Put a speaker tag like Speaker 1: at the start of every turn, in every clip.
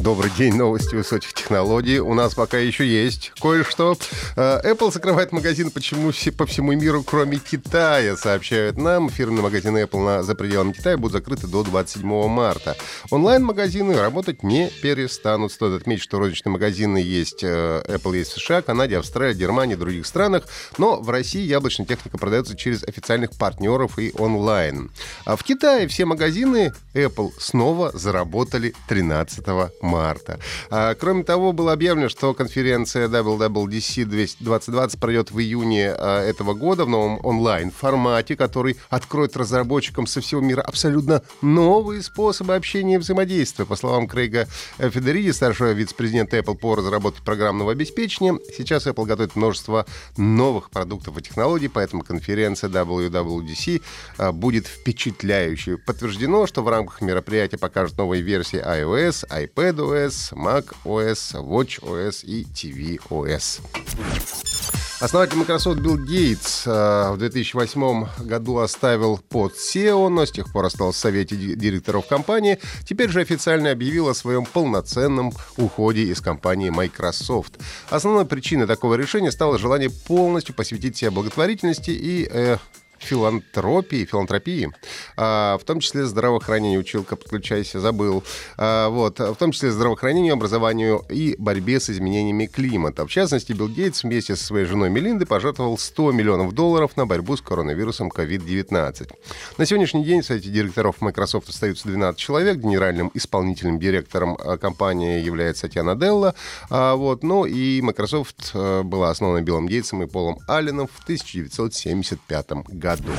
Speaker 1: Добрый день, новости высоких технологий. У нас пока еще есть кое-что. Э, Apple закрывает магазин почему все, по всему миру, кроме Китая, сообщают нам. Фирменные магазины Apple на, за пределами Китая будут закрыты до 27 марта. Онлайн-магазины работать не перестанут. Стоит отметить, что розничные магазины есть, э, Apple есть в США, Канаде, Австралии, Германии и других странах. Но в России яблочная техника продается через официальных партнеров и онлайн. А в Китае все магазины Apple снова заработали 13 марта. А, кроме того, было объявлено, что конференция WWDC 2020 пройдет в июне а, этого года в новом онлайн-формате, который откроет разработчикам со всего мира абсолютно новые способы общения и взаимодействия. По словам Крейга Федериди, старшего вице-президента Apple по разработке программного обеспечения, сейчас Apple готовит множество новых продуктов и технологий, поэтому конференция WWDC а, будет впечатляющей. Подтверждено, что в рамках мероприятия покажут новые версии iOS, iPad iPadOS, macOS, WatchOS и tvOS. Основатель Microsoft Билл Гейтс э, в 2008 году оставил пост SEO, но с тех пор остался в совете директоров компании. Теперь же официально объявил о своем полноценном уходе из компании Microsoft. Основной причиной такого решения стало желание полностью посвятить себя благотворительности и э, филантропии, филантропии, а, в том числе здравоохранению, училка, подключайся, забыл, а, вот, в том числе здравоохранению, образованию и борьбе с изменениями климата. В частности, Билл Гейтс вместе со своей женой Мелиндой пожертвовал 100 миллионов долларов на борьбу с коронавирусом COVID-19. На сегодняшний день в совете директоров Microsoft остаются 12 человек. Генеральным исполнительным директором а, компании является Татьяна Делла. Вот, ну и Microsoft была основана Биллом Гейтсом и Полом Алленом в 1975 году году.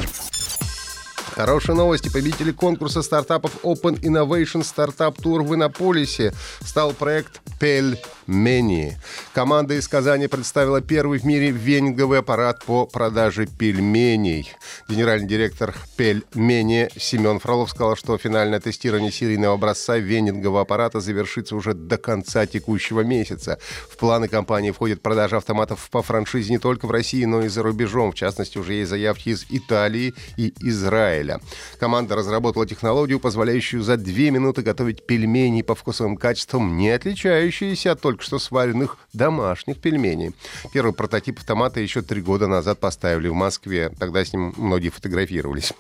Speaker 1: Хорошие новости. Победители конкурса стартапов Open Innovation Startup Tour в Иннополисе стал проект Пельмени. Команда из Казани представила первый в мире венинговый аппарат по продаже пельменей. Генеральный директор Пельмени Семен Фролов сказал, что финальное тестирование серийного образца венингового аппарата завершится уже до конца текущего месяца. В планы компании входит продажа автоматов по франшизе не только в России, но и за рубежом. В частности, уже есть заявки из Италии и Израиля. Команда разработала технологию, позволяющую за две минуты готовить пельмени по вкусовым качествам, не отличающиеся от только что сваренных домашних пельменей. Первый прототип автомата еще три года назад поставили в Москве. Тогда с ним многие фотографировались.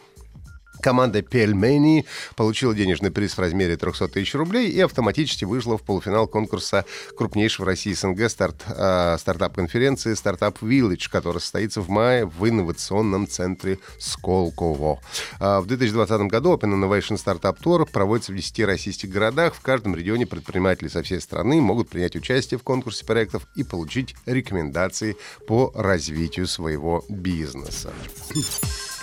Speaker 1: Команда Пельмени получила денежный приз в размере 300 тысяч рублей и автоматически вышла в полуфинал конкурса крупнейшего в России СНГ старт, э, стартап-конференции «Стартап Village», которая состоится в мае в инновационном центре Сколково. Э, в 2020 году Open Innovation Startup Tour проводится в 10 российских городах. В каждом регионе предприниматели со всей страны могут принять участие в конкурсе проектов и получить рекомендации по развитию своего бизнеса.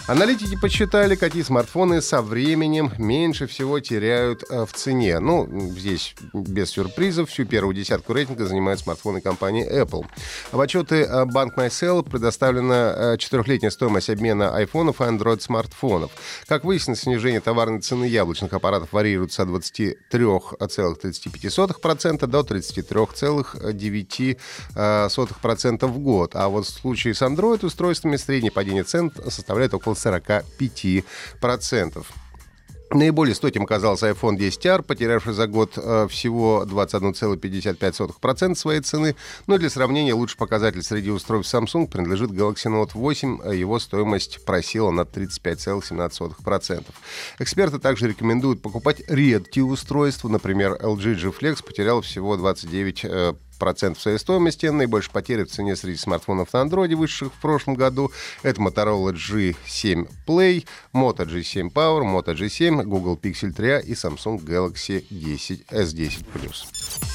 Speaker 1: Аналитики подсчитали, какие смартфоны со временем меньше всего теряют э, в цене. Ну, здесь без сюрпризов. Всю первую десятку рейтинга занимают смартфоны компании Apple. В отчеты э, Bank MySell предоставлена э, четырехлетняя стоимость обмена айфонов и Android-смартфонов. Как выяснилось, снижение товарной цены яблочных аппаратов варьируется от 23,35% до 33,9% в год. А вот в случае с Android-устройствами среднее падение цен составляет около 45%. Наиболее стойким оказался iPhone 10R, потерявший за год э, всего 21,55% своей цены. Но для сравнения лучший показатель среди устройств Samsung принадлежит Galaxy Note 8. А его стоимость просела на 35,17%. Эксперты также рекомендуют покупать редкие устройства. Например, LG G Flex потерял всего 29% процентов своей стоимости. Наибольшие потери в цене среди смартфонов на Android, вышедших в прошлом году, это Motorola G7 Play, Moto G7 Power, Moto G7, Google Pixel 3 и Samsung Galaxy 10 S10 Plus.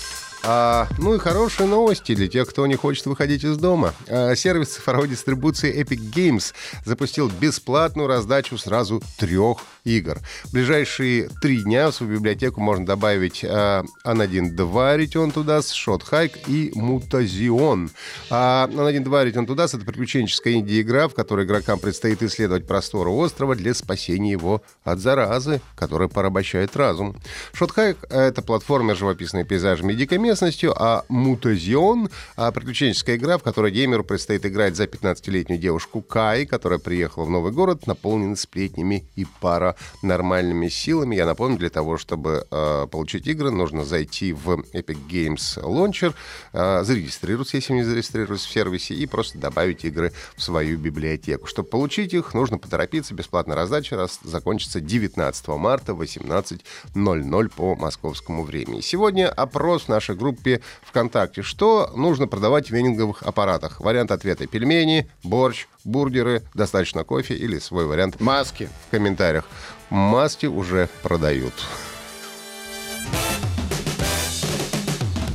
Speaker 1: А, ну и хорошие новости для тех, кто не хочет выходить из дома. А, сервис цифровой дистрибуции Epic Games запустил бесплатную раздачу сразу трех игр. В ближайшие три дня в свою библиотеку можно добавить а, An1 2 Return to Dust, Shot Hike и Mutazion. А An1 2 Return to Dust — это приключенческая инди-игра, в которой игрокам предстоит исследовать просторы острова для спасения его от заразы, которая порабощает разум. Shot Hike — это платформер живописные пейзажами и дикой местностью, а Mutazion — приключенческая игра, в которой геймеру предстоит играть за 15-летнюю девушку Кай, которая приехала в новый город, наполненный сплетнями и паранормальными силами. Я напомню, для того, чтобы э, получить игры, нужно зайти в Epic Games Launcher, э, зарегистрироваться, если не зарегистрировались в сервисе, и просто добавить игры в свою библиотеку. Чтобы получить их, нужно поторопиться. Бесплатная раздача раз закончится 19 марта в 18.00 по московскому времени. Сегодня опрос в нашей группе ВКонтакте. Что нужно продавать в венинговых аппаратах? Вариант ответа — пельмени, борщ, бургеры, достаточно кофе или свой вариант.
Speaker 2: Маски.
Speaker 1: В комментариях. Маски уже продают.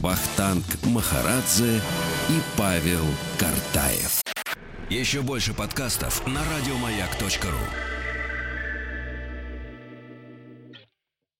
Speaker 3: Вахтанг Махарадзе и Павел Картаев. Еще больше подкастов на радиомаяк.ру.